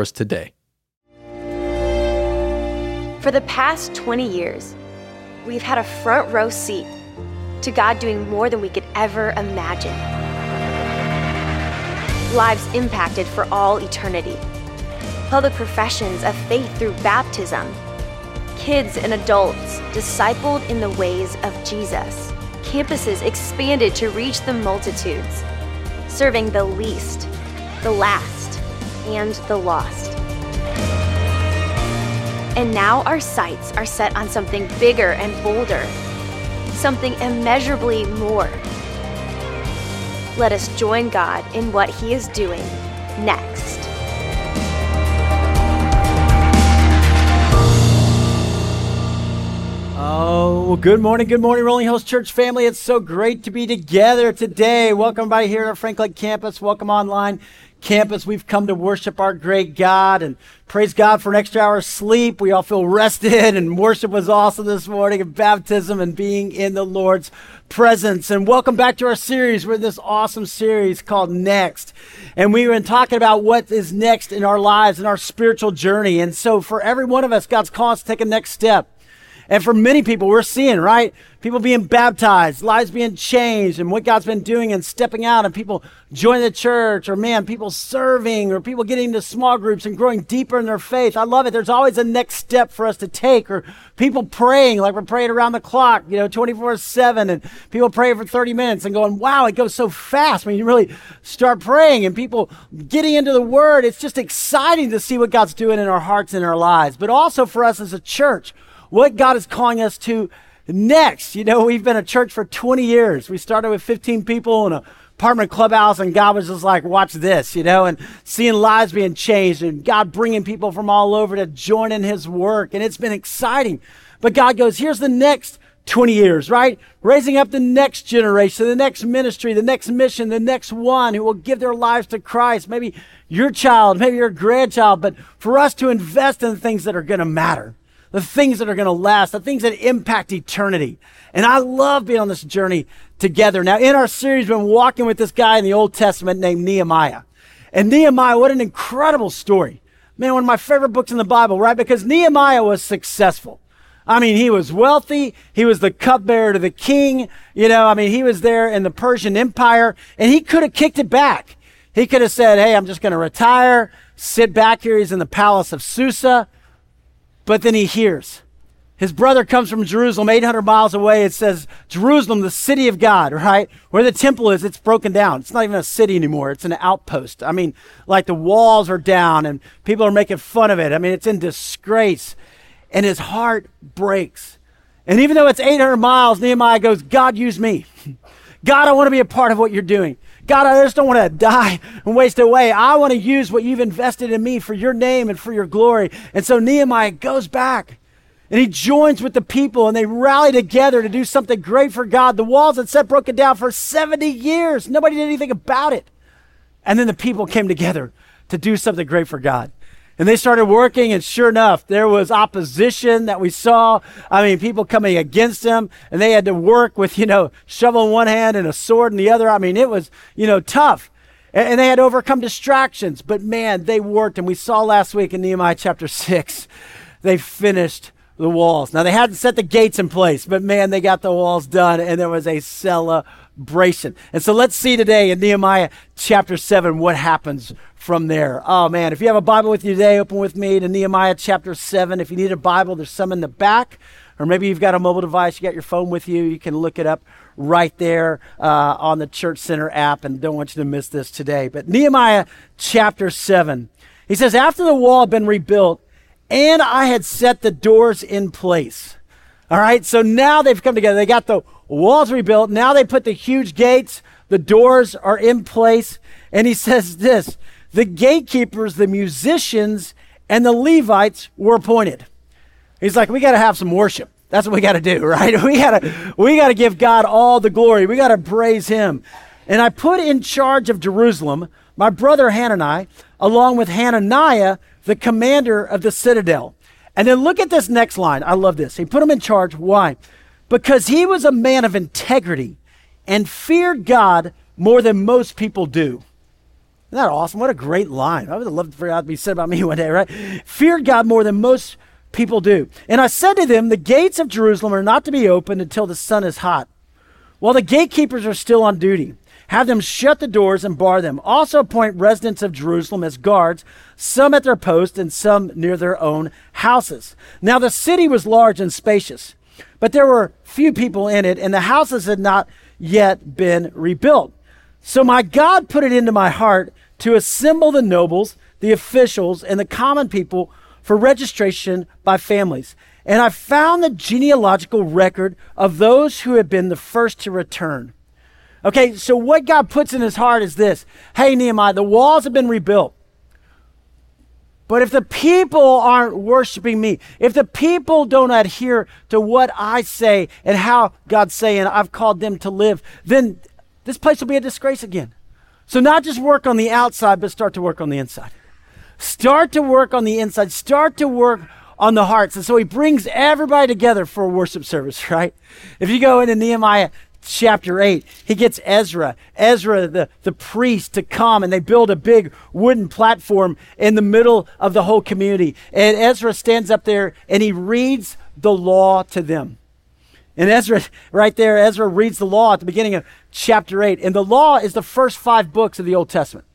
us today. For the past 20 years, we've had a front row seat to God doing more than we could ever imagine. Lives impacted for all eternity. Public professions of faith through baptism. Kids and adults discipled in the ways of Jesus. Campuses expanded to reach the multitudes, serving the least, the last, and the lost. And now our sights are set on something bigger and bolder, something immeasurably more. Let us join God in what He is doing next. Oh, good morning, good morning, Rolling Hills Church family. It's so great to be together today. Welcome everybody here at Franklin campus. Welcome online campus. We've come to worship our great God and praise God for an extra hour of sleep. We all feel rested and worship was awesome this morning and baptism and being in the Lord's presence. And welcome back to our series. We're in this awesome series called Next. And we've been talking about what is next in our lives and our spiritual journey. And so for every one of us, God's calling us to take a next step. And for many people, we're seeing, right? People being baptized, lives being changed, and what God's been doing and stepping out, and people joining the church, or man, people serving, or people getting into small groups and growing deeper in their faith. I love it. There's always a next step for us to take, or people praying, like we're praying around the clock, you know, 24 7, and people praying for 30 minutes and going, wow, it goes so fast when you really start praying, and people getting into the Word. It's just exciting to see what God's doing in our hearts and our lives, but also for us as a church what God is calling us to next. You know, we've been a church for 20 years. We started with 15 people in a apartment clubhouse, and God was just like, watch this, you know, and seeing lives being changed and God bringing people from all over to join in His work. And it's been exciting. But God goes, here's the next 20 years, right? Raising up the next generation, the next ministry, the next mission, the next one who will give their lives to Christ. Maybe your child, maybe your grandchild, but for us to invest in things that are going to matter the things that are going to last, the things that impact eternity. And I love being on this journey together. Now, in our series, we've been walking with this guy in the Old Testament named Nehemiah. And Nehemiah, what an incredible story. Man, one of my favorite books in the Bible, right? Because Nehemiah was successful. I mean, he was wealthy. He was the cupbearer to the king. You know, I mean, he was there in the Persian Empire and he could have kicked it back. He could have said, Hey, I'm just going to retire, sit back here. He's in the palace of Susa. But then he hears. His brother comes from Jerusalem, 800 miles away. It says, Jerusalem, the city of God, right? Where the temple is, it's broken down. It's not even a city anymore. It's an outpost. I mean, like the walls are down and people are making fun of it. I mean, it's in disgrace. And his heart breaks. And even though it's 800 miles, Nehemiah goes, God, use me. God, I want to be a part of what you're doing. God, I just don't want to die and waste away. I want to use what you've invested in me for your name and for your glory. And so Nehemiah goes back and he joins with the people and they rally together to do something great for God. The walls had set broken down for 70 years. Nobody did anything about it. And then the people came together to do something great for God. And they started working, and sure enough, there was opposition that we saw. I mean, people coming against them, and they had to work with, you know, shovel in one hand and a sword in the other. I mean, it was, you know, tough. And, they had overcome distractions. But man, they worked, and we saw last week in Nehemiah chapter 6, they finished the walls. Now, they hadn't set the gates in place, but man, they got the walls done, and there was a celebration. And so let's see today in Nehemiah chapter 7 what happens from there. Oh man, if you have a Bible with you today, open with me to Nehemiah chapter 7. If you need a Bible, there's some in the back. Or maybe you've got a mobile device, you got your phone with you, you can look it up right there uh, on the Church Center app, and don't want you to miss this today. But Nehemiah chapter 7, he says, After the wall had been rebuilt, and I had set the doors in place. All right, so now they've come together. They got the walls rebuilt. Now they put the huge gates, the doors are in place. And he says this the gatekeepers, the musicians, and the Levites were appointed. He's like, we got to have some worship. That's what we got to do, right? We got to we got to give God all the glory. We got to praise him. And I put in charge of Jerusalem my brother Hanani, along with Hananiah, the commander of the citadel. And then look at this next line. I love this. He put him in charge. Why? Because he was a man of integrity and feared God more than most people do. Isn't that awesome? What a great line. I would love for that to be said about me one day, right? Fear God more than most people do. And I said to them, The gates of Jerusalem are not to be opened until the sun is hot, while the gatekeepers are still on duty. Have them shut the doors and bar them. Also appoint residents of Jerusalem as guards, some at their post and some near their own houses. Now the city was large and spacious, but there were few people in it, and the houses had not yet been rebuilt. So my God put it into my heart to assemble the nobles, the officials, and the common people for registration by families. And I found the genealogical record of those who had been the first to return. Okay, so what God puts in his heart is this Hey, Nehemiah, the walls have been rebuilt. But if the people aren't worshiping me, if the people don't adhere to what I say and how God's saying I've called them to live, then this place will be a disgrace again. So, not just work on the outside, but start to work on the inside. Start to work on the inside. Start to work on the hearts. And so he brings everybody together for a worship service, right? If you go into Nehemiah chapter 8, he gets Ezra, Ezra, the, the priest, to come and they build a big wooden platform in the middle of the whole community. And Ezra stands up there and he reads the law to them. And Ezra, right there, Ezra reads the law at the beginning of chapter 8. And the law is the first five books of the Old Testament.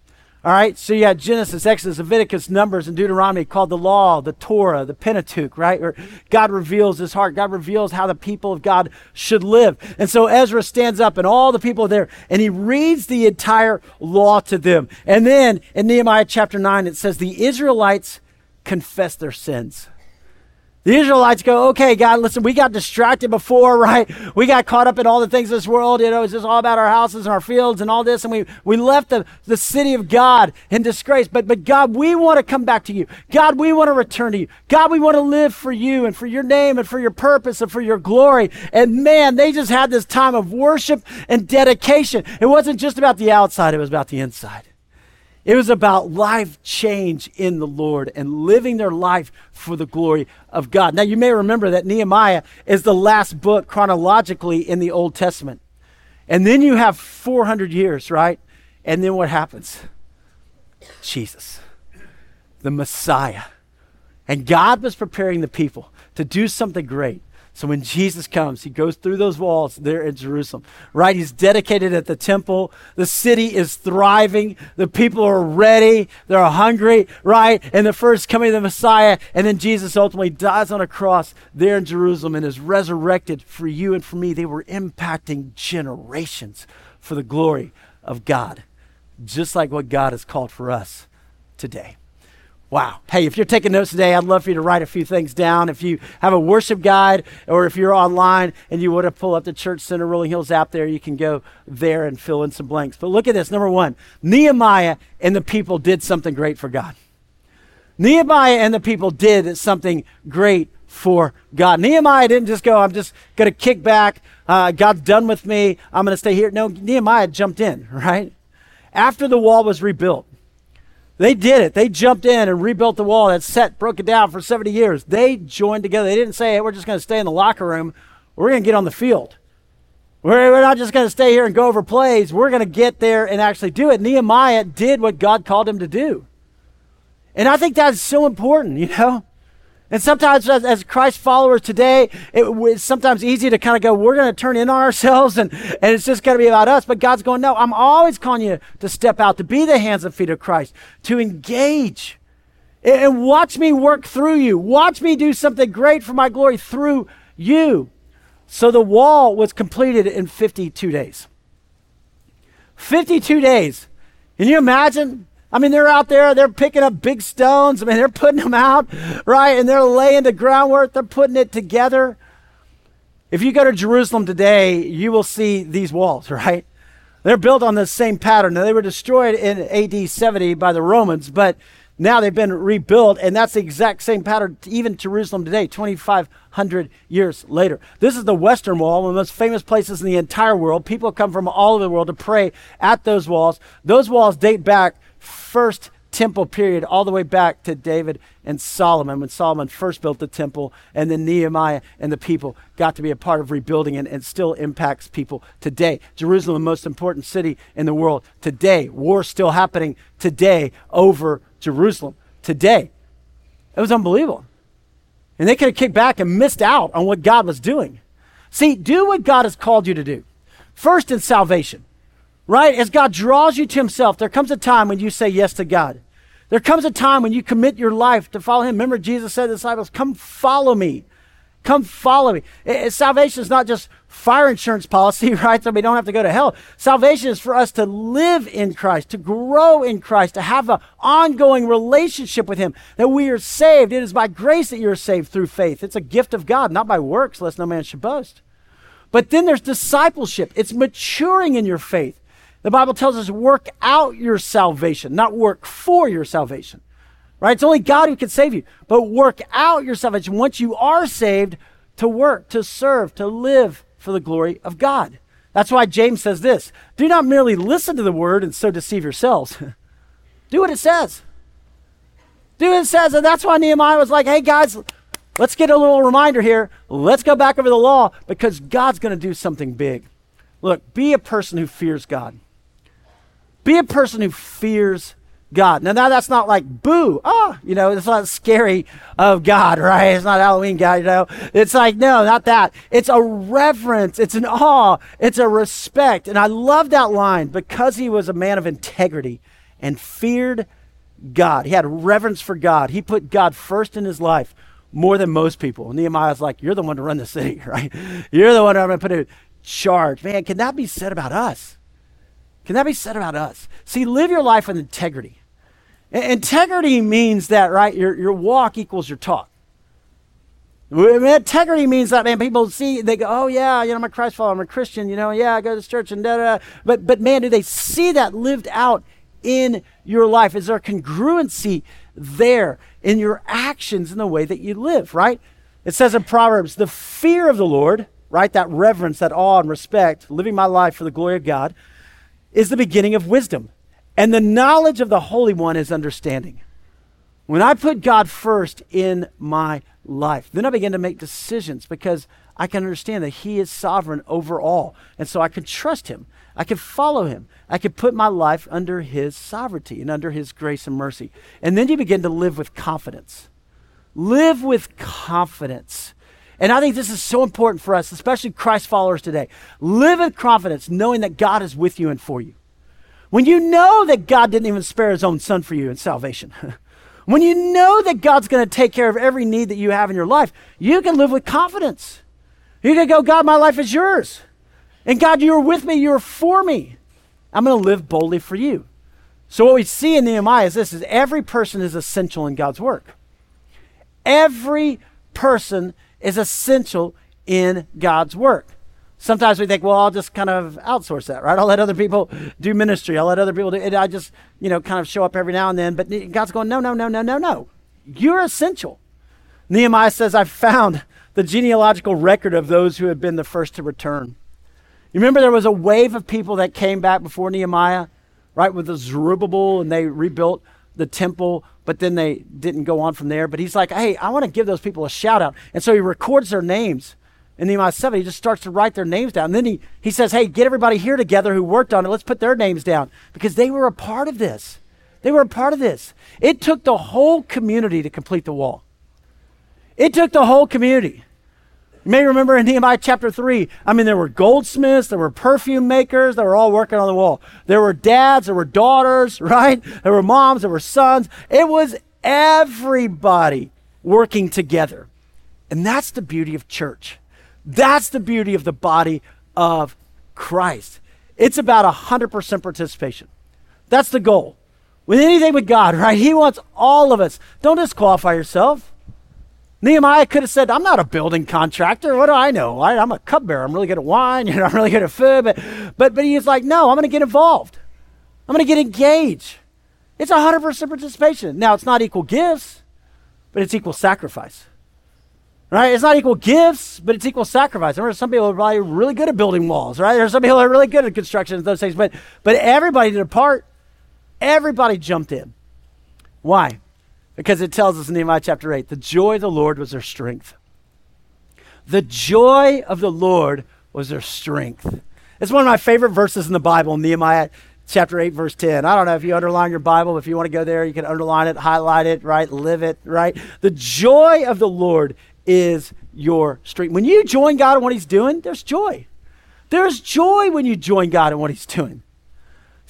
All right, so you had Genesis, Exodus, Leviticus, Numbers, and Deuteronomy called the law, the Torah, the Pentateuch, right? Where God reveals his heart. God reveals how the people of God should live. And so Ezra stands up and all the people are there and he reads the entire law to them. And then in Nehemiah chapter 9, it says, The Israelites confess their sins. The Israelites go, okay, God, listen, we got distracted before, right? We got caught up in all the things of this world. You know, it's just all about our houses and our fields and all this. And we, we left the, the city of God in disgrace. But, but God, we want to come back to you. God, we want to return to you. God, we want to live for you and for your name and for your purpose and for your glory. And man, they just had this time of worship and dedication. It wasn't just about the outside, it was about the inside. It was about life change in the Lord and living their life for the glory of God. Now, you may remember that Nehemiah is the last book chronologically in the Old Testament. And then you have 400 years, right? And then what happens? Jesus, the Messiah. And God was preparing the people to do something great. So when Jesus comes, he goes through those walls there in Jerusalem, right? He's dedicated at the temple. The city is thriving. The people are ready. They're hungry, right? And the first coming of the Messiah. And then Jesus ultimately dies on a cross there in Jerusalem and is resurrected for you and for me. They were impacting generations for the glory of God, just like what God has called for us today. Wow. Hey, if you're taking notes today, I'd love for you to write a few things down. If you have a worship guide or if you're online and you want to pull up the Church Center Rolling Hills app there, you can go there and fill in some blanks. But look at this. Number one, Nehemiah and the people did something great for God. Nehemiah and the people did something great for God. Nehemiah didn't just go, I'm just going to kick back. Uh, God's done with me. I'm going to stay here. No, Nehemiah jumped in, right? After the wall was rebuilt, they did it. They jumped in and rebuilt the wall that set, broke it down for 70 years. They joined together. They didn't say, hey, we're just going to stay in the locker room. We're going to get on the field. We're, we're not just going to stay here and go over plays. We're going to get there and actually do it. Nehemiah did what God called him to do. And I think that's so important, you know? And sometimes, as, as Christ followers today, it, it's sometimes easy to kind of go, we're going to turn in on ourselves and, and it's just going to be about us. But God's going, no, I'm always calling you to step out, to be the hands and feet of Christ, to engage and, and watch me work through you. Watch me do something great for my glory through you. So the wall was completed in 52 days. 52 days. Can you imagine? I mean, they're out there, they're picking up big stones. I mean, they're putting them out, right? And they're laying the groundwork, they're putting it together. If you go to Jerusalem today, you will see these walls, right? They're built on the same pattern. Now, they were destroyed in AD 70 by the Romans, but now they've been rebuilt, and that's the exact same pattern, even Jerusalem today, 2,500 years later. This is the Western Wall, one of the most famous places in the entire world. People come from all over the world to pray at those walls. Those walls date back first temple period all the way back to David and Solomon when Solomon first built the temple, and then Nehemiah and the people got to be a part of rebuilding and, and still impacts people today. Jerusalem, the most important city in the world today. War still happening today over Jerusalem today. It was unbelievable. And they could have kicked back and missed out on what God was doing. See, do what God has called you to do. First in salvation right? As God draws you to Himself, there comes a time when you say yes to God. There comes a time when you commit your life to follow Him. Remember, Jesus said to the disciples, Come follow me. Come follow me. It, salvation is not just fire insurance policy, right? So we don't have to go to hell. Salvation is for us to live in Christ, to grow in Christ, to have an ongoing relationship with Him, that we are saved. It is by grace that you're saved through faith. It's a gift of God, not by works, lest no man should boast. But then there's discipleship. It's maturing in your faith. The Bible tells us work out your salvation, not work for your salvation. Right? It's only God who can save you. But work out your salvation once you are saved to work, to serve, to live for the glory of God. That's why James says this Do not merely listen to the word and so deceive yourselves. Do what it says. Do what it says. And that's why Nehemiah was like, hey, guys, let's get a little reminder here. Let's go back over the law because God's going to do something big. Look, be a person who fears God. Be a person who fears God. Now, now that's not like boo, ah, you know, it's not scary of God, right? It's not Halloween God, you know. It's like, no, not that. It's a reverence, it's an awe, it's a respect. And I love that line because he was a man of integrity and feared God. He had reverence for God. He put God first in his life more than most people. Nehemiah's like, You're the one to run the city, right? You're the one I'm going to put in charge. Man, can that be said about us? Can that be said about us? See, live your life with integrity. Integrity means that, right? Your, your walk equals your talk. integrity means that, man, people see, they go, oh, yeah, you know, I'm a Christ follower, I'm a Christian, you know, yeah, I go to church and da da. But, but man, do they see that lived out in your life? Is there congruency there in your actions in the way that you live, right? It says in Proverbs, the fear of the Lord, right? That reverence, that awe and respect, living my life for the glory of God is the beginning of wisdom. And the knowledge of the Holy One is understanding. When I put God first in my life, then I begin to make decisions because I can understand that He is sovereign over all. And so I can trust Him. I can follow Him. I can put my life under His sovereignty and under His grace and mercy. And then you begin to live with confidence. Live with confidence. And I think this is so important for us, especially Christ followers today. Live with confidence, knowing that God is with you and for you. When you know that God didn't even spare his own son for you in salvation, when you know that God's going to take care of every need that you have in your life, you can live with confidence. You can go, God, my life is yours. And God, you're with me, you're for me. I'm going to live boldly for you. So, what we see in Nehemiah is this is every person is essential in God's work. Every person is essential in God's work. Sometimes we think, well, I'll just kind of outsource that, right? I'll let other people do ministry. I'll let other people do it. I just, you know, kind of show up every now and then. But God's going, no, no, no, no, no, no. You're essential. Nehemiah says, I've found the genealogical record of those who have been the first to return. You remember there was a wave of people that came back before Nehemiah, right, with the Zerubbabel, and they rebuilt the temple, but then they didn't go on from there. But he's like, hey, I want to give those people a shout out. And so he records their names. In Nehemiah 7, he just starts to write their names down. And then he, he says, hey, get everybody here together who worked on it. Let's put their names down because they were a part of this. They were a part of this. It took the whole community to complete the wall. It took the whole community. You may remember in Nehemiah chapter 3, I mean, there were goldsmiths, there were perfume makers, they were all working on the wall. There were dads, there were daughters, right? There were moms, there were sons. It was everybody working together. And that's the beauty of church. That's the beauty of the body of Christ. It's about 100% participation. That's the goal. With anything with God, right? He wants all of us. Don't disqualify yourself. Nehemiah could have said, I'm not a building contractor. What do I know? I, am a cupbearer. I'm really good at wine. You know, I'm really good at food. But, but, but he's like, no, I'm going to get involved. I'm going to get engaged. It's 100% participation. Now, it's not equal gifts, but it's equal sacrifice. Right? It's not equal gifts, but it's equal sacrifice. Remember, some people are probably really good at building walls, right? There's some people that are really good at construction and those things, but, but everybody did a part. Everybody jumped in. Why? Because it tells us in Nehemiah chapter 8 the joy of the Lord was their strength. The joy of the Lord was their strength. It's one of my favorite verses in the Bible, Nehemiah chapter 8, verse 10. I don't know if you underline your Bible, if you want to go there, you can underline it, highlight it, right? Live it, right? The joy of the Lord is your strength. When you join God in what He's doing, there's joy. There's joy when you join God in what He's doing.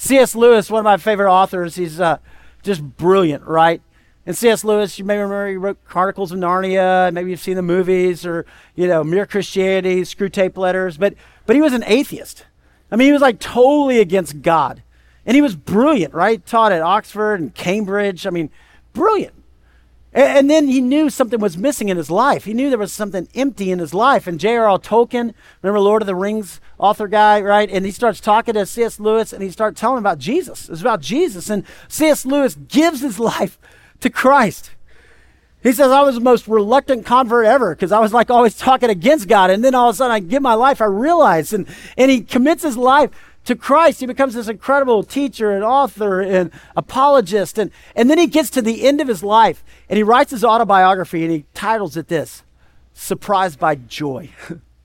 C.S. Lewis, one of my favorite authors, he's uh, just brilliant, right? And C.S. Lewis, you may remember he wrote Chronicles of Narnia. Maybe you've seen the movies or, you know, Mere Christianity, Screwtape Letters. But, but he was an atheist. I mean, he was like totally against God. And he was brilliant, right? Taught at Oxford and Cambridge. I mean, brilliant. And, and then he knew something was missing in his life. He knew there was something empty in his life. And J.R.R. Tolkien, remember Lord of the Rings author guy, right? And he starts talking to C.S. Lewis and he starts telling about Jesus. It's about Jesus. And C.S. Lewis gives his life to Christ. He says, I was the most reluctant convert ever because I was like always talking against God. And then all of a sudden I give my life, I realize. And, and he commits his life to Christ. He becomes this incredible teacher and author and apologist. And, and then he gets to the end of his life and he writes his autobiography and he titles it this Surprised by Joy.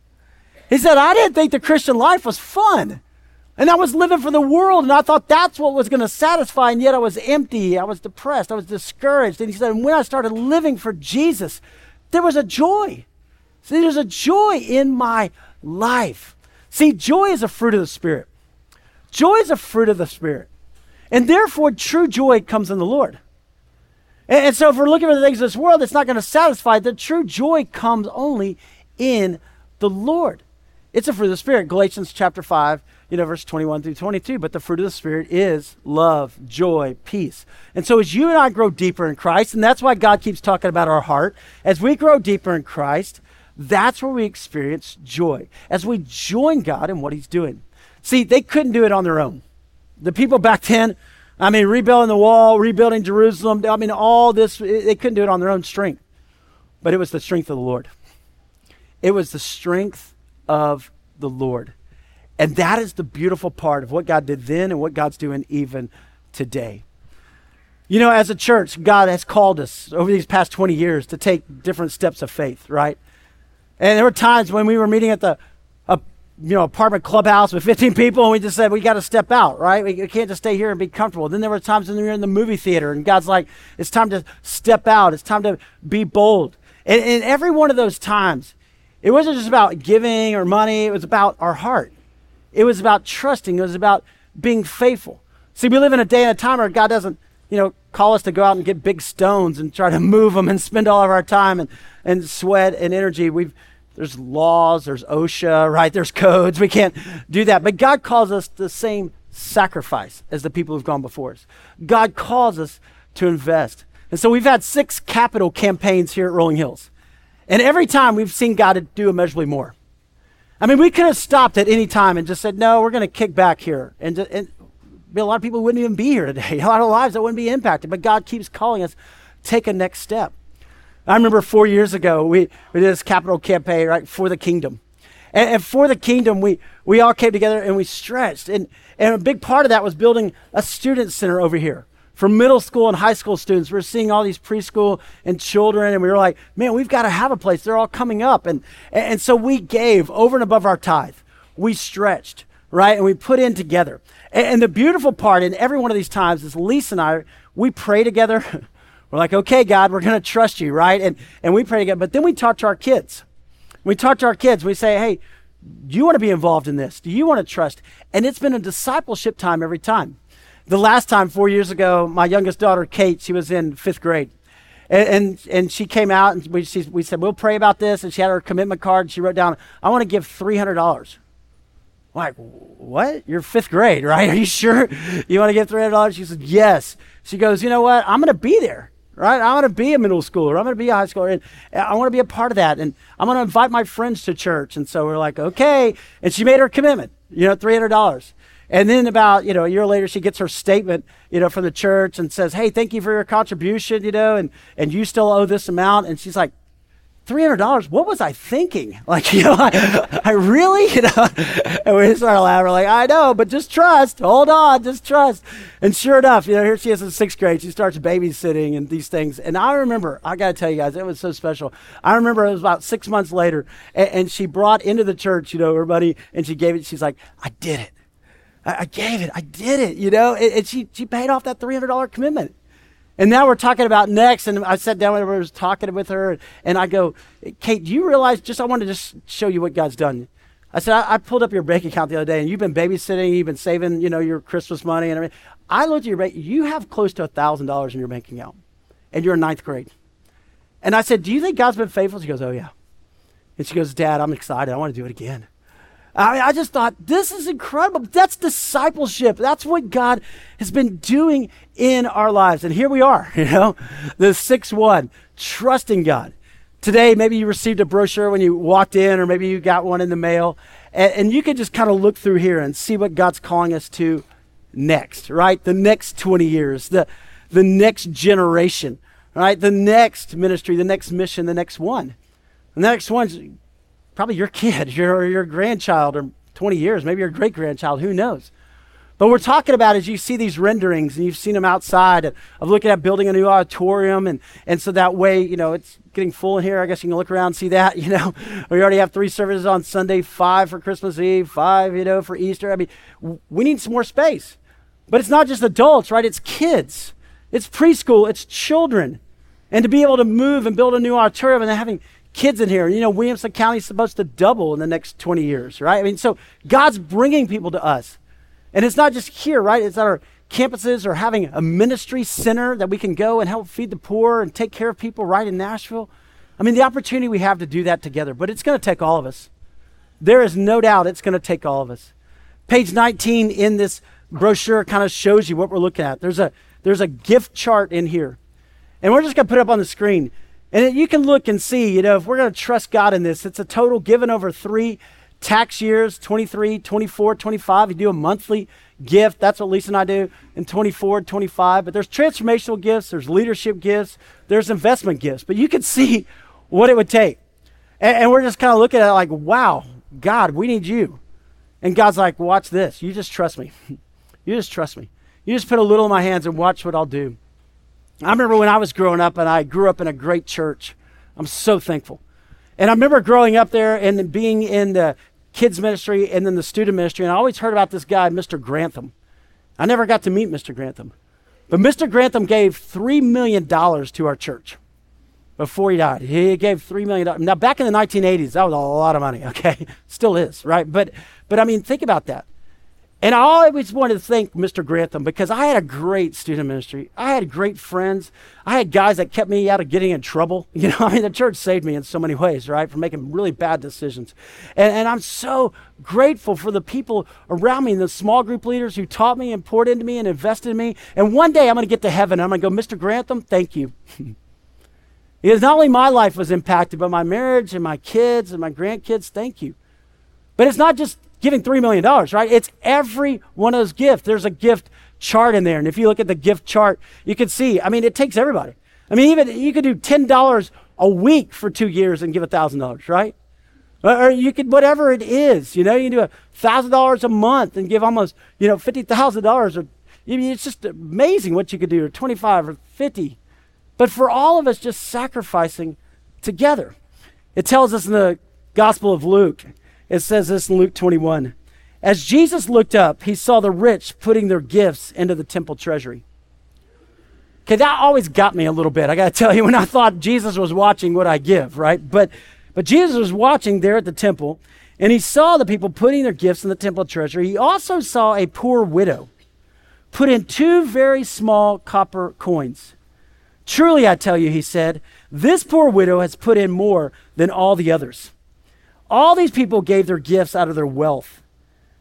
he said, I didn't think the Christian life was fun. And I was living for the world, and I thought that's what was going to satisfy, and yet I was empty. I was depressed. I was discouraged. And he said, and when I started living for Jesus, there was a joy. See, there's a joy in my life. See, joy is a fruit of the Spirit. Joy is a fruit of the Spirit. And therefore, true joy comes in the Lord. And, and so, if we're looking for the things of this world, it's not going to satisfy. The true joy comes only in the Lord. It's a fruit of the Spirit. Galatians chapter 5, you know, verse 21 through 22. But the fruit of the Spirit is love, joy, peace. And so, as you and I grow deeper in Christ, and that's why God keeps talking about our heart, as we grow deeper in Christ, that's where we experience joy. As we join God in what He's doing. See, they couldn't do it on their own. The people back then, I mean, rebuilding the wall, rebuilding Jerusalem, I mean, all this, eh, they couldn't do it on their own strength. But it was the strength of the Lord. It was the strength of the Lord. And that is the beautiful part of what God did then and what God's doing even today. You know, as a church, God has called us over these past 20 years to take different steps of faith, right? And there were times when we were meeting at the you know, apartment clubhouse with 15 people, and we just said, we got to step out, right? We, can't just stay here and be comfortable. Then there were times when we were in the movie theater, and God's like, it's time to step out. It's time to be bold. And, and every one of those times, it wasn't just about giving or money, it was about our heart. It was about trusting, it was about being faithful. See, we live in a day and a time where God doesn't, you know, call us to go out and get big stones and try to move them and spend all of our time and, and sweat and energy. We've there's laws, there's OSHA, right? There's codes. We can't do that. But God calls us the same sacrifice as the people who've gone before us. God calls us to invest. And so we've had six capital campaigns here at Rolling Hills. And every time we've seen God do immeasurably more. I mean, we could have stopped at any time and just said, no, we're going to kick back here. And, and a lot of people wouldn't even be here today. A lot of lives that wouldn't be impacted. But God keeps calling us, take a next step. I remember four years ago, we, we did this capital campaign, right, for the kingdom. And, and, for the kingdom, we, we all came together and we stretched. And, and a big part of that was building a student center over here for middle school and high school students. We are seeing all these preschool and children, and we were like, man, we've got to have a place. They're all coming up. And, and so we gave over and above our tithe. We stretched, right? And we put in together. And, and the beautiful part in every one of these times is Lisa and I, we pray together. We're like, okay, God, we're going to trust you, right? And, and we pray together. But then we talk to our kids. We talk to our kids. We say, hey, do you want to be involved in this? Do you want to trust? And it's been a discipleship time every time. The last time, four years ago, my youngest daughter, Kate, she was in fifth grade. And, and, and she came out and we, she, we said, we'll pray about this. And she had her commitment card. And she wrote down, I want to give $300. like, what? You're fifth grade, right? Are you sure you want to give $300? She said, yes. She goes, you know what? I'm going to be there right? I want to be a middle schooler. I'm going to be a high schooler. And I want to be a part of that. And I'm going to invite my friends to church. And so we're like, okay. And she made her commitment, you know, $300. And then about, you know, a year later, she gets her statement, you know, from the church and says, hey, thank you for your contribution, you know, and, and you still owe this amount. And she's like, $300 what was i thinking? Like you know i, I really you know and we started laughing. Like i know but just trust. Hold on just trust. And sure enough you know here she is in sixth grade. She starts babysitting and these things. And i remember i gotta tell you guys it was so special. I remember it was about six months later and, and she brought into the church you know everybody and she gave it. She's like i did it. I, gave it. I did it you know? And, and she, she paid off that $300 commitment and now we're talking about next, and I sat down and I was talking with her, and I go, Kate, do you realize? Just I want to just show you what God's done. I said, I, I, pulled up your bank account the other day, and you've been babysitting, you've been saving, you know, your Christmas money and everything. I looked at your bank. You have close to thousand dollars in your bank account, and you're in ninth grade. And I said, Do you think God's been faithful? She goes, Oh yeah. And she goes, Dad, I'm excited. I want to do it again. I, I just thought, this is incredible. That's discipleship. That's what God has been doing in our lives. And here we are, you know, the 6 1, trusting God. Today, maybe you received a brochure when you walked in, or maybe you got one in the mail. And, and you can just kind of look through here and see what God's calling us to next, right? The next 20 years, the, the next generation, right? The next ministry, the next mission, the next one. The next one's probably your kid, your, your grandchild, or 20 years, maybe your great grandchild, who knows? But we're talking about as you see these renderings and you've seen them outside of looking at building a new auditorium. And, and so that way, you know, it's getting full in here. I guess you can look around and see that, you know. we already have three services on Sunday, five for Christmas Eve, five, you know, for Easter. I mean, we need some more space. But it's not just adults, right? It's kids, it's preschool, it's children. And to be able to move and build a new auditorium and having kids in here. You know, Williamson County is supposed to double in the next 20 years, right? I mean, so God's bringing people to us. And it's not just here, right? It's our campuses or having a ministry center that we can go and help feed the poor and take care of people right in Nashville. I mean, the opportunity we have to do that together, but it's going to take all of us. There is no doubt it's going to take all of us. Page 19 in this brochure kind of shows you what we're looking at. There's a there's a gift chart in here. And we're just going to put it up on the screen. And you can look and see, you know, if we're going to trust God in this, it's a total given over three tax years 23, 24, 25. You do a monthly gift. That's what Lisa and I do in 24, 25. But there's transformational gifts, there's leadership gifts, there's investment gifts. But you can see what it would take. And, and we're just kind of looking at it like, wow, God, we need you. And God's like, watch this. You just trust me. you just trust me. You just put a little in my hands and watch what I'll do. I remember when I was growing up, and I grew up in a great church. I'm so thankful. And I remember growing up there and being in the kids ministry and then the student ministry, and I always heard about this guy, Mr. Grantham. I never got to meet Mr. Grantham. But Mr. Grantham gave $3 million to our church before he died. He gave $3 million. Now, back in the 1980s, that was a lot of money, okay? Still is, right? But, but I mean, think about that. And I always wanted to thank Mr. Grantham because I had a great student ministry. I had great friends. I had guys that kept me out of getting in trouble. You know, I mean, the church saved me in so many ways, right, from making really bad decisions. And, and I'm so grateful for the people around me, the small group leaders who taught me and poured into me and invested in me. And one day I'm going to get to heaven and I'm going to go, Mr. Grantham, thank you. because not only my life was impacted, but my marriage and my kids and my grandkids, thank you. But it's not just giving $3 million, right? It's every one of those gifts. There's a gift chart in there. And if you look at the gift chart, you can see, I mean, it takes everybody. I mean, even you could do $10 a week for two years and give $1,000, right? Or you could, whatever it is, you know, you can do $1,000 a month and give almost, you know, $50,000 or it's just amazing what you could do, or 25 or 50. But for all of us, just sacrificing together. It tells us in the Gospel of Luke, it says this in Luke 21. As Jesus looked up, he saw the rich putting their gifts into the temple treasury. Okay, that always got me a little bit. I got to tell you, when I thought Jesus was watching what I give, right? But, but Jesus was watching there at the temple, and he saw the people putting their gifts in the temple treasury. He also saw a poor widow put in two very small copper coins. Truly, I tell you, he said, this poor widow has put in more than all the others. All these people gave their gifts out of their wealth,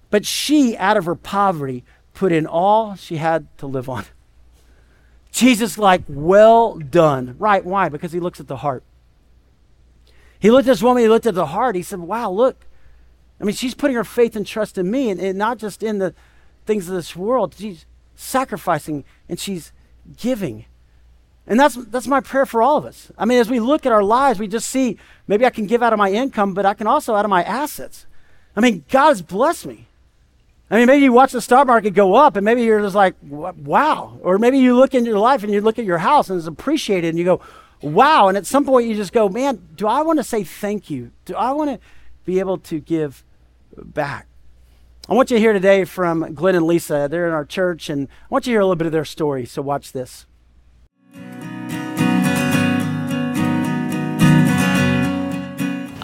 but she, out of her poverty, put in all she had to live on. Jesus, like, well done. Right? Why? Because he looks at the heart. He looked at this woman, he looked at the heart. He said, Wow, look. I mean, she's putting her faith and trust in me and, and not just in the things of this world. She's sacrificing and she's giving. And that's, that's my prayer for all of us. I mean, as we look at our lives, we just see maybe I can give out of my income, but I can also out of my assets. I mean, God has blessed me. I mean, maybe you watch the stock market go up and maybe you're just like, wow. Or maybe you look into your life and you look at your house and it's appreciated and you go, wow. And at some point you just go, man, do I want to say thank you? Do I want to be able to give back? I want you to hear today from Glenn and Lisa. They're in our church and I want you to hear a little bit of their story. So watch this.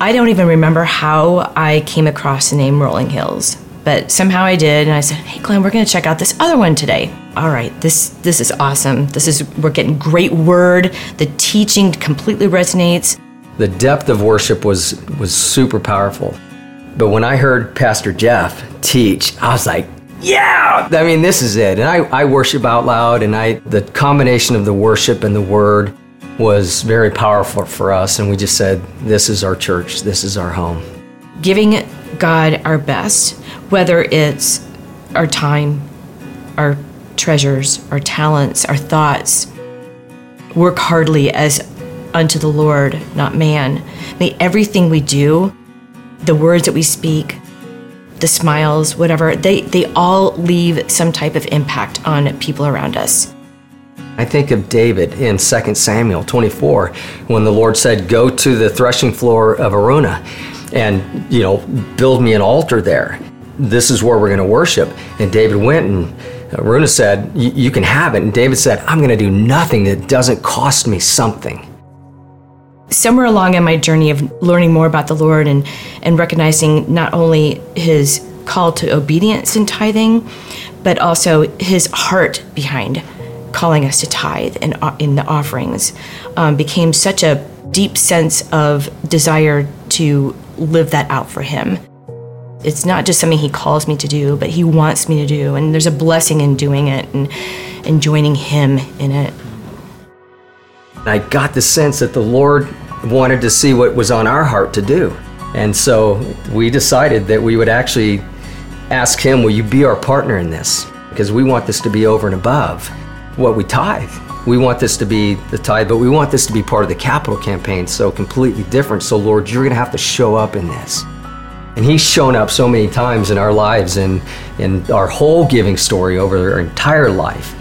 I don't even remember how I came across the name Rolling Hills, but somehow I did, and I said, "Hey, Glenn, we're going to check out this other one today." All right, this this is awesome. This is we're getting great word. The teaching completely resonates. The depth of worship was was super powerful. But when I heard Pastor Jeff teach, I was like, yeah, I mean, this is it. And I, I worship out loud, and I the combination of the worship and the word was very powerful for us. And we just said, this is our church, this is our home. Giving God our best, whether it's our time, our treasures, our talents, our thoughts, work hardly as unto the Lord, not man. May everything we do, the words that we speak, the smiles, whatever, they, they all leave some type of impact on people around us. I think of David in 2 Samuel 24 when the Lord said, Go to the threshing floor of Araunah and, you know, build me an altar there. This is where we're going to worship. And David went and Araunah said, You can have it. And David said, I'm going to do nothing that doesn't cost me something. Somewhere along in my journey of learning more about the Lord and, and recognizing not only his call to obedience and tithing, but also his heart behind calling us to tithe and in the offerings um, became such a deep sense of desire to live that out for him. It's not just something he calls me to do, but he wants me to do, and there's a blessing in doing it and, and joining him in it. I got the sense that the Lord wanted to see what was on our heart to do. And so we decided that we would actually ask him, Will you be our partner in this? Because we want this to be over and above what we tithe. We want this to be the tithe, but we want this to be part of the capital campaign, so completely different. So, Lord, you're going to have to show up in this. And He's shown up so many times in our lives and in our whole giving story over our entire life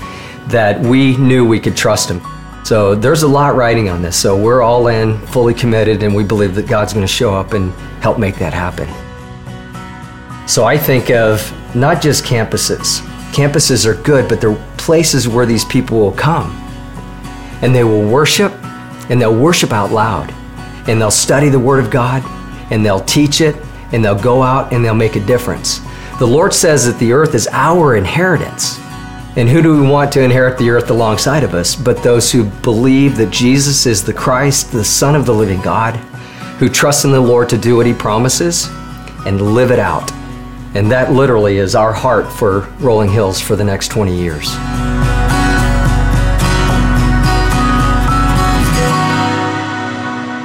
that we knew we could trust Him. So, there's a lot riding on this. So, we're all in, fully committed, and we believe that God's going to show up and help make that happen. So, I think of not just campuses, Campuses are good, but they're places where these people will come and they will worship and they'll worship out loud and they'll study the Word of God and they'll teach it and they'll go out and they'll make a difference. The Lord says that the earth is our inheritance. And who do we want to inherit the earth alongside of us but those who believe that Jesus is the Christ, the Son of the living God, who trust in the Lord to do what He promises and live it out? And that literally is our heart for Rolling Hills for the next 20 years.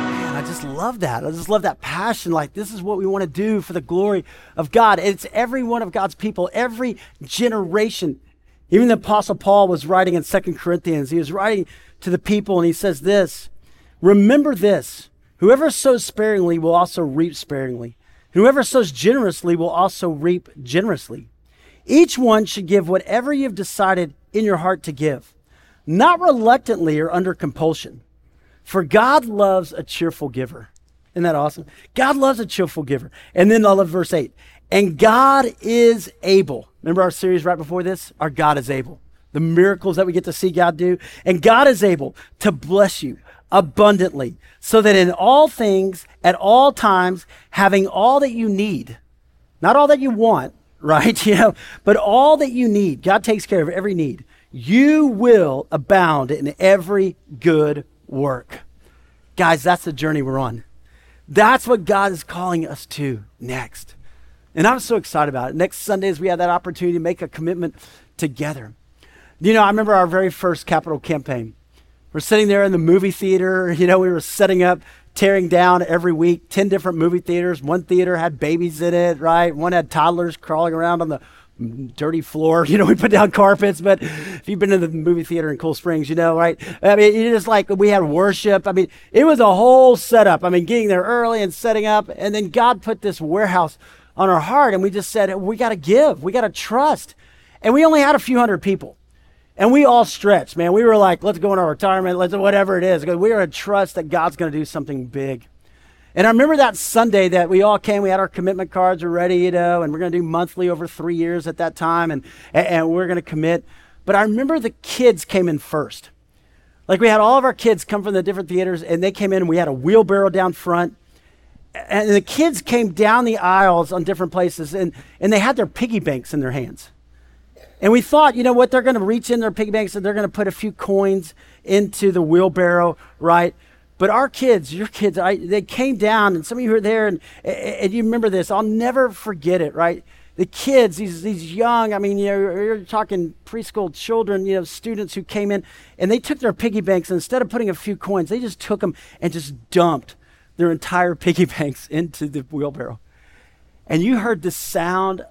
Man, I just love that. I just love that passion. Like, this is what we want to do for the glory of God. It's every one of God's people, every generation. Even the Apostle Paul was writing in Second Corinthians. He was writing to the people, and he says this Remember this whoever sows sparingly will also reap sparingly. Whoever sows generously will also reap generously. Each one should give whatever you've decided in your heart to give, not reluctantly or under compulsion. For God loves a cheerful giver. Isn't that awesome? God loves a cheerful giver. And then I love verse 8. And God is able. Remember our series right before this? Our God is able. The miracles that we get to see God do. And God is able to bless you abundantly, so that in all things, at all times, having all that you need, not all that you want, right? You know, but all that you need, God takes care of every need. You will abound in every good work. Guys, that's the journey we're on. That's what God is calling us to next. And I'm so excited about it. Next Sundays, we have that opportunity to make a commitment together. You know, I remember our very first capital campaign. We're sitting there in the movie theater. You know, we were setting up, tearing down every week 10 different movie theaters. One theater had babies in it, right? One had toddlers crawling around on the dirty floor. You know, we put down carpets. But if you've been to the movie theater in Cool Springs, you know, right? I mean, it is like we had worship. I mean, it was a whole setup. I mean, getting there early and setting up, and then God put this warehouse on our heart, and we just said we got to give, we got to trust, and we only had a few hundred people. And we all stretched, man. We were like, let's go into retirement, let's whatever it is. We are a trust that God's going to do something big. And I remember that Sunday that we all came, we had our commitment cards ready, you know, and we're going to do monthly over three years at that time, and, and we're going to commit. But I remember the kids came in first. Like we had all of our kids come from the different theaters, and they came in, and we had a wheelbarrow down front. And the kids came down the aisles on different places, and, and they had their piggy banks in their hands. And we thought, you know what, they're going to reach in their piggy banks and they're going to put a few coins into the wheelbarrow, right? But our kids, your kids, I, they came down, and some of you were there, and, and you remember this. I'll never forget it, right? The kids, these, these young, I mean, you know, you're talking preschool children, you know, students who came in, and they took their piggy banks, and instead of putting a few coins, they just took them and just dumped their entire piggy banks into the wheelbarrow. And you heard the sound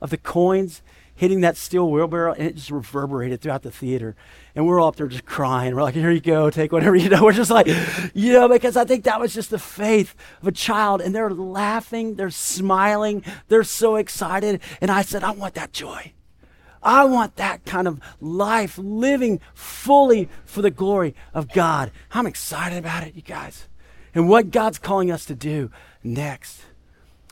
of the coins hitting that steel wheelbarrow, and it just reverberated throughout the theater. And we're all up there just crying. We're like, here you go, take whatever you know. We're just like, you know, because I think that was just the faith of a child. And they're laughing, they're smiling, they're so excited. And I said, I want that joy. I want that kind of life, living fully for the glory of God. I'm excited about it, you guys. And what God's calling us to do next.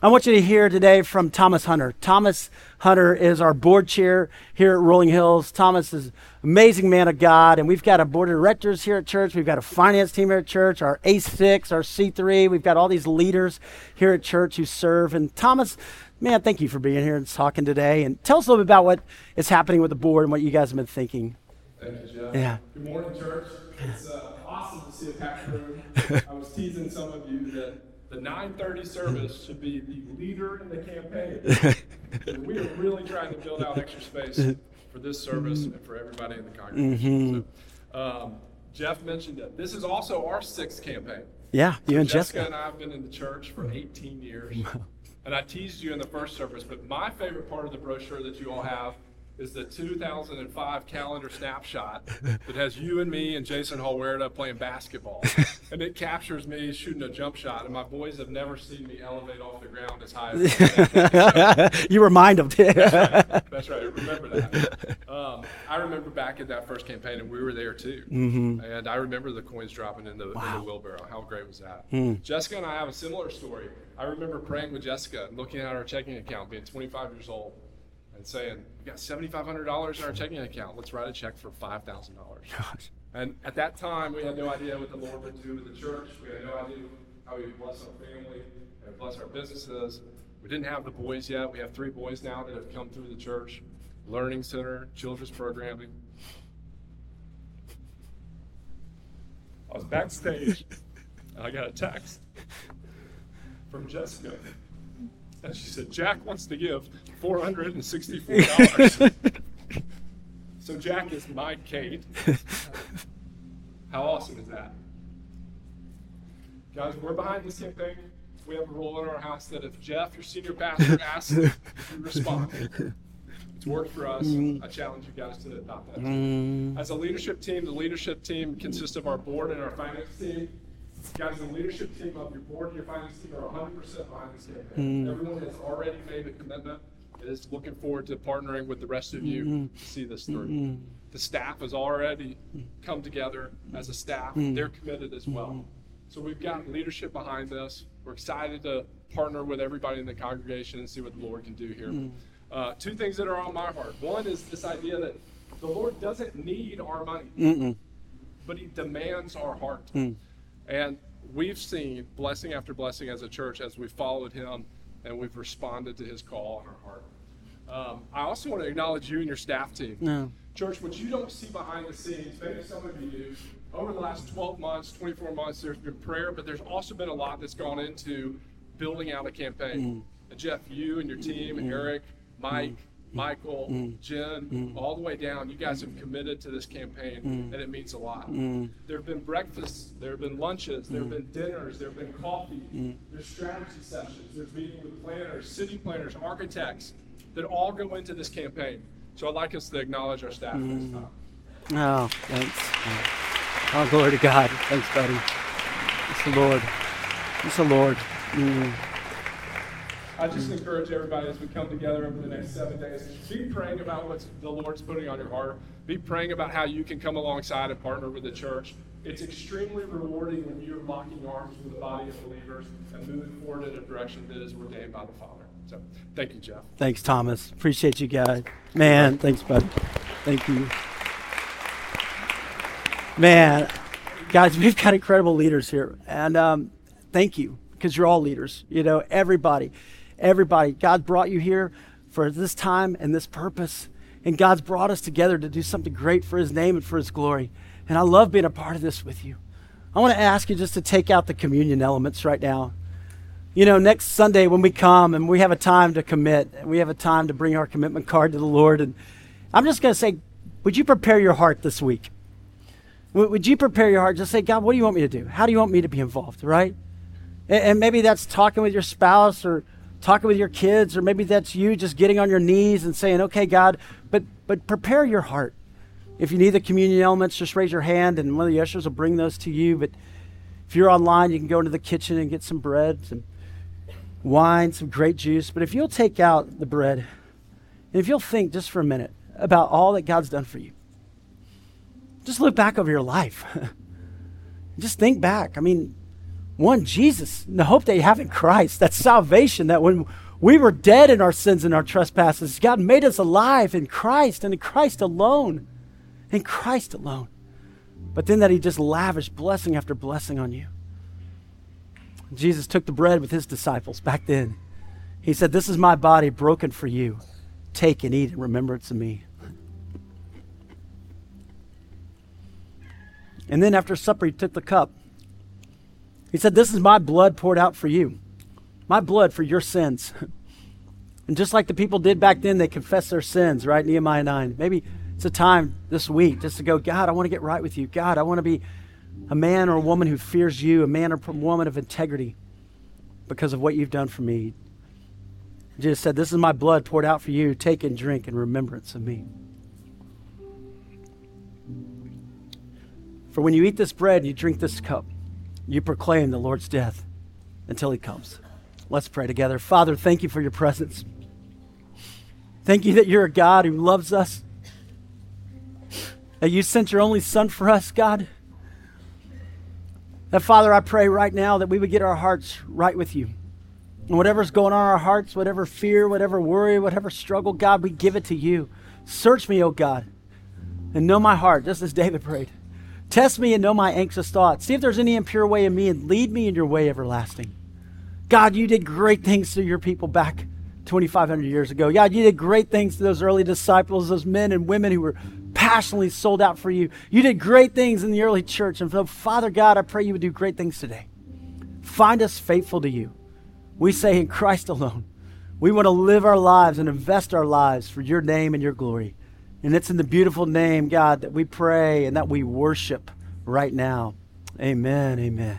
I want you to hear today from Thomas Hunter. Thomas Hunter is our board chair here at Rolling Hills. Thomas is an amazing man of God, and we've got a board of directors here at church. We've got a finance team here at church, our A6, our C3. We've got all these leaders here at church who serve. And Thomas, man, thank you for being here and talking today. And tell us a little bit about what is happening with the board and what you guys have been thinking. Thank you, Jeff. Yeah. Good morning, church. It's uh, awesome to see a packed room. I was teasing some of you that the 9:30 service should be the leader in the campaign. we are really trying to build out extra space for this service and for everybody in the congregation. So, um, Jeff mentioned that this is also our sixth campaign. Yeah, you and Jessica, Jessica. and I have been in the church for 18 years. And I teased you in the first service, but my favorite part of the brochure that you all have is the 2005 calendar snapshot that has you and me and Jason Holwerda playing basketball. and it captures me shooting a jump shot, and my boys have never seen me elevate off the ground as high as that. you remind them. That's right. Remember that. Um, I remember back at that first campaign, and we were there too. Mm-hmm. And I remember the coins dropping in the, in the wheelbarrow. How great was that? Mm. Jessica and I have a similar story. I remember praying with Jessica and looking at our checking account, being 25 years old, and saying, "We got $7,500 in our checking account. Let's write a check for $5,000." Gosh. And at that time, we had no idea what the Lord would do with the church. We had no idea how He would bless our family and bless our businesses. We didn't have the boys yet. We have three boys now that have come through the church Learning Center, children's programming. I was backstage, and I got a text from Jessica. And she said, Jack wants to give $464. so Jack is my Kate. How awesome is that? Guys, we're behind this campaign. We have a rule in our house that if Jeff, your senior pastor, asks, you respond. It's worked for us. I challenge you guys to adopt that. Mm. As a leadership team, the leadership team consists of our board and our finance team. Guys, the leadership team of your board and your finance team are 100% behind this campaign. Hmm. Everyone has already made a commitment and is looking forward to partnering with the rest of you hmm. to see this through. Hmm. The staff has already come together as a staff. They're committed as well. So we've got leadership behind this. We're excited to partner with everybody in the congregation and see what the Lord can do here. Uh, two things that are on my heart. One is this idea that the Lord doesn't need our money, but He demands our heart. And we've seen blessing after blessing as a church as we've followed Him and we've responded to His call in our heart. Um, I also want to acknowledge you and your staff team. No. Church, what you don't see behind the scenes, maybe some of you do, over the last 12 months, 24 months, there's been prayer, but there's also been a lot that's gone into building out a campaign. Mm. And Jeff, you and your team, mm. Eric, Mike, mm. Michael, mm. Jen, mm. all the way down, you guys have mm. committed to this campaign, and it means a lot. There have been breakfasts, there have been lunches, there have been dinners, there have been coffee, there's strategy sessions, there's meeting with planners, city planners, architects, that all go into this campaign. So I'd like us to acknowledge our staff this time. Oh, thanks. Oh, glory to God. Thanks, buddy. It's the Lord. It's the Lord. I just encourage everybody as we come together over the next seven days, be praying about what the Lord's putting on your heart. Be praying about how you can come alongside and partner with the church. It's extremely rewarding when you're locking arms with a body of believers and moving forward in a direction that is ordained by the Father. So, thank you, Jeff. Thanks, Thomas. Appreciate you guys. Man, thanks, bud. Thank you. Man, guys, we've got incredible leaders here. And um, thank you, because you're all leaders. You know, everybody, everybody. God brought you here for this time and this purpose. And God's brought us together to do something great for His name and for His glory. And I love being a part of this with you. I want to ask you just to take out the communion elements right now. You know, next Sunday when we come and we have a time to commit, and we have a time to bring our commitment card to the Lord, and I'm just going to say, would you prepare your heart this week? Would you prepare your heart? Just say, God, what do you want me to do? How do you want me to be involved, right? And maybe that's talking with your spouse or talking with your kids, or maybe that's you just getting on your knees and saying, okay, God, but, but prepare your heart. If you need the communion elements, just raise your hand and one of the ushers will bring those to you. But if you're online, you can go into the kitchen and get some bread, some wine, some grape juice. But if you'll take out the bread, and if you'll think just for a minute about all that God's done for you, just look back over your life. just think back. I mean, one, Jesus, the hope that you have in Christ, that salvation, that when we were dead in our sins and our trespasses, God made us alive in Christ and in Christ alone. In Christ alone. But then that He just lavished blessing after blessing on you. Jesus took the bread with His disciples back then. He said, This is my body broken for you. Take and eat in remembrance of me. And then after supper, he took the cup. He said, This is my blood poured out for you, my blood for your sins. and just like the people did back then, they confessed their sins, right? Nehemiah 9. Maybe it's a time this week just to go, God, I want to get right with you. God, I want to be a man or a woman who fears you, a man or woman of integrity because of what you've done for me. Jesus said, This is my blood poured out for you. Take and drink in remembrance of me. For when you eat this bread and you drink this cup, you proclaim the Lord's death until he comes. Let's pray together. Father, thank you for your presence. Thank you that you're a God who loves us, that you sent your only Son for us, God. That, Father, I pray right now that we would get our hearts right with you. And whatever's going on in our hearts, whatever fear, whatever worry, whatever struggle, God, we give it to you. Search me, O God, and know my heart, just as David prayed. Test me and know my anxious thoughts. See if there's any impure way in me and lead me in your way everlasting. God, you did great things to your people back 2,500 years ago. God, you did great things to those early disciples, those men and women who were passionately sold out for you. You did great things in the early church. And so, Father God, I pray you would do great things today. Find us faithful to you. We say in Christ alone. We want to live our lives and invest our lives for your name and your glory. And it's in the beautiful name, God, that we pray and that we worship right now. Amen. Amen.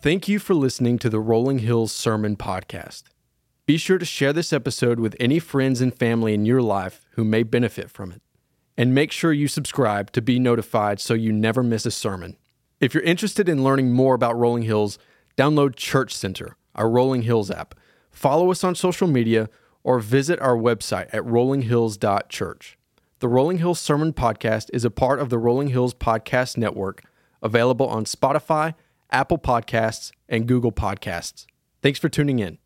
Thank you for listening to the Rolling Hills Sermon Podcast. Be sure to share this episode with any friends and family in your life who may benefit from it. And make sure you subscribe to be notified so you never miss a sermon. If you're interested in learning more about Rolling Hills, download Church Center, our Rolling Hills app. Follow us on social media or visit our website at rollinghills.church. The Rolling Hills Sermon Podcast is a part of the Rolling Hills Podcast Network, available on Spotify, Apple Podcasts, and Google Podcasts. Thanks for tuning in.